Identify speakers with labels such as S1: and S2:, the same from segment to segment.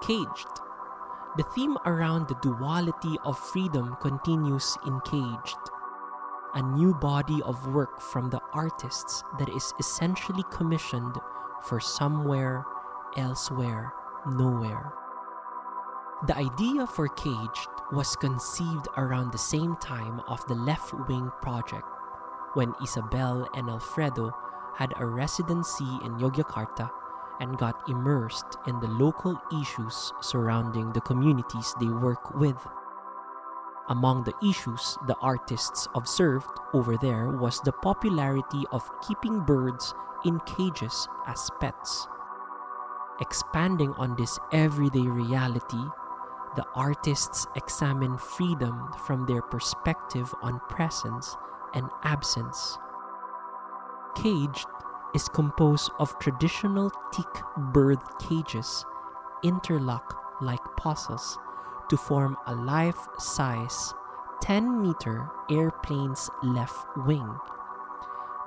S1: Caged. The theme around the duality of freedom continues in Caged, a new body of work from the artists that is essentially commissioned for somewhere, elsewhere, nowhere. The idea for Caged was conceived around the same time of the Left Wing Project, when Isabel and Alfredo had a residency in Yogyakarta and got immersed in the local issues surrounding the communities they work with. Among the issues the artists observed over there was the popularity of keeping birds in cages as pets. Expanding on this everyday reality, the artists examine freedom from their perspective on presence and absence. Caged is composed of traditional teak bird cages interlocked like puzzles to form a life size 10 meter airplane's left wing.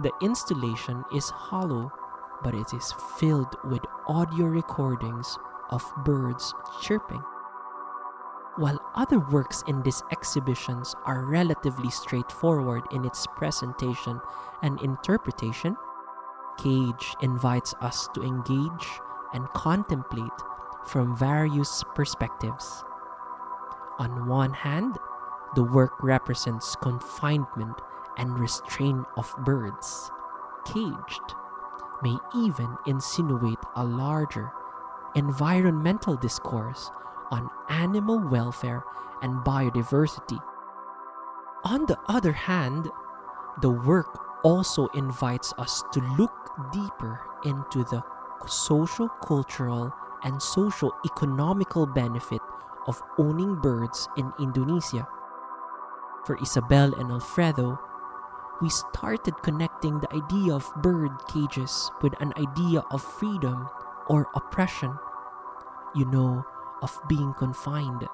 S1: The installation is hollow, but it is filled with audio recordings of birds chirping. While other works in these exhibitions are relatively straightforward in its presentation and interpretation, Cage invites us to engage and contemplate from various perspectives. On one hand, the work represents confinement and restraint of birds. Caged may even insinuate a larger environmental discourse on animal welfare and biodiversity. On the other hand, the work also invites us to look deeper into the social, cultural, and social economical benefit of owning birds in Indonesia. For Isabel and Alfredo, we started connecting the idea of bird cages with an idea of freedom or oppression. You know, of being confined.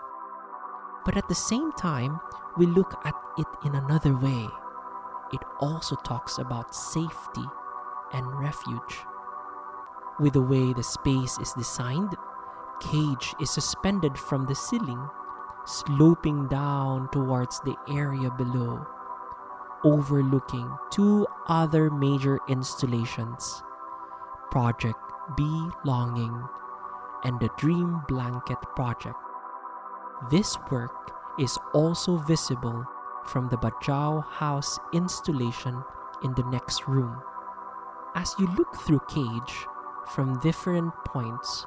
S1: But at the same time, we look at it in another way. It also talks about safety and refuge. With the way the space is designed, cage is suspended from the ceiling, sloping down towards the area below, overlooking two other major installations Project Belonging and the Dream Blanket Project. This work is also visible from the Bajau House installation in the next room. As you look through Cage from different points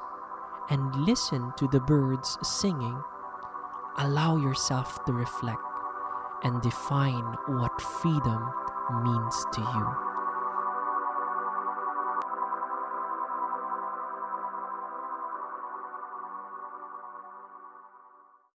S1: and listen to the birds singing, allow yourself to reflect and define what freedom means to you.